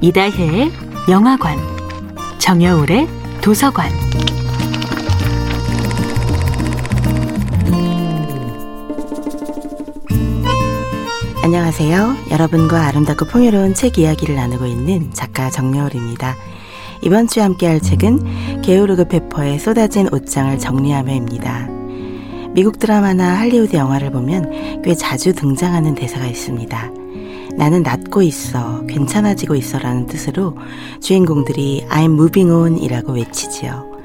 이다혜의 영화관, 정여울의 도서관. 안녕하세요. 여러분과 아름답고 풍요로운 책 이야기를 나누고 있는 작가 정여울입니다. 이번 주에 함께할 책은 게오르그 페퍼의 쏟아진 옷장을 정리하며입니다. 미국 드라마나 할리우드 영화를 보면 꽤 자주 등장하는 대사가 있습니다. 나는 낫고 있어, 괜찮아지고 있어 라는 뜻으로 주인공들이 I'm moving on 이라고 외치지요.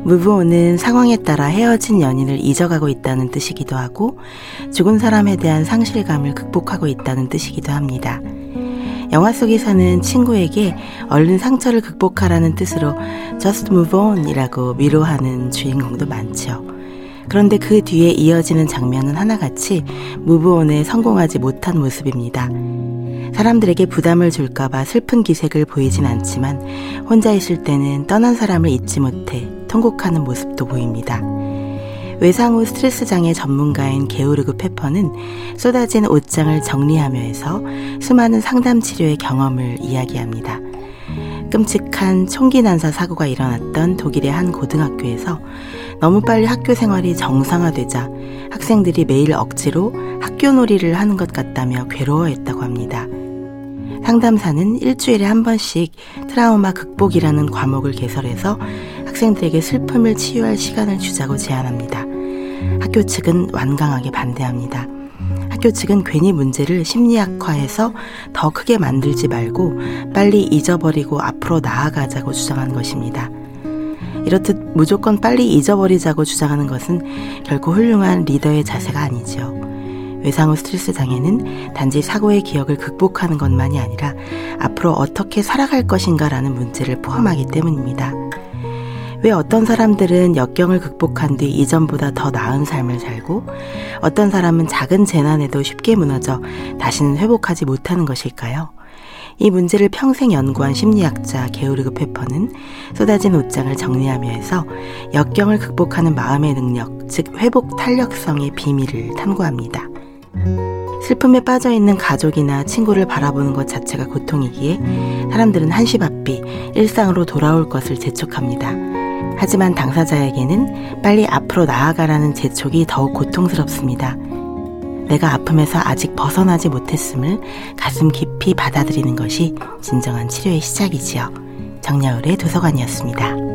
move on은 상황에 따라 헤어진 연인을 잊어가고 있다는 뜻이기도 하고 죽은 사람에 대한 상실감을 극복하고 있다는 뜻이기도 합니다. 영화 속에서는 친구에게 얼른 상처를 극복하라는 뜻으로 just move on 이라고 위로하는 주인공도 많죠. 그런데 그 뒤에 이어지는 장면은 하나같이 무브온에 성공하지 못한 모습입니다. 사람들에게 부담을 줄까봐 슬픈 기색을 보이진 않지만 혼자 있을 때는 떠난 사람을 잊지 못해 통곡하는 모습도 보입니다. 외상 후 스트레스 장애 전문가인 게오르그 페퍼는 쏟아진 옷장을 정리하며 해서 수많은 상담 치료의 경험을 이야기합니다. 끔찍한 총기 난사 사고가 일어났던 독일의 한 고등학교에서 너무 빨리 학교 생활이 정상화되자 학생들이 매일 억지로 학교 놀이를 하는 것 같다며 괴로워했다고 합니다. 상담사는 일주일에 한 번씩 트라우마 극복이라는 과목을 개설해서 학생들에게 슬픔을 치유할 시간을 주자고 제안합니다. 학교 측은 완강하게 반대합니다. 학교 측은 괜히 문제를 심리학화해서 더 크게 만들지 말고 빨리 잊어버리고 앞으로 나아가자고 주장한 것입니다. 이렇듯 무조건 빨리 잊어버리자고 주장하는 것은 결코 훌륭한 리더의 자세가 아니죠. 외상 후 스트레스 장애는 단지 사고의 기억을 극복하는 것만이 아니라 앞으로 어떻게 살아갈 것인가라는 문제를 포함하기 때문입니다. 왜 어떤 사람들은 역경을 극복한 뒤 이전보다 더 나은 삶을 살고 어떤 사람은 작은 재난에도 쉽게 무너져 다시는 회복하지 못하는 것일까요? 이 문제를 평생 연구한 심리학자 게오르그 페퍼는 쏟아진 옷장을 정리하며 해서 역경을 극복하는 마음의 능력, 즉 회복 탄력성의 비밀을 탐구합니다. 슬픔에 빠져 있는 가족이나 친구를 바라보는 것 자체가 고통이기에 사람들은 한시바삐 일상으로 돌아올 것을 재촉합니다. 하지만 당사자에게는 빨리 앞으로 나아가라는 재촉이 더욱 고통스럽습니다. 내가 아픔에서 아직 벗어나지 못했음을 가슴 깊이 받아들이는 것이 진정한 치료의 시작이지요. 정야울의 도서관이었습니다.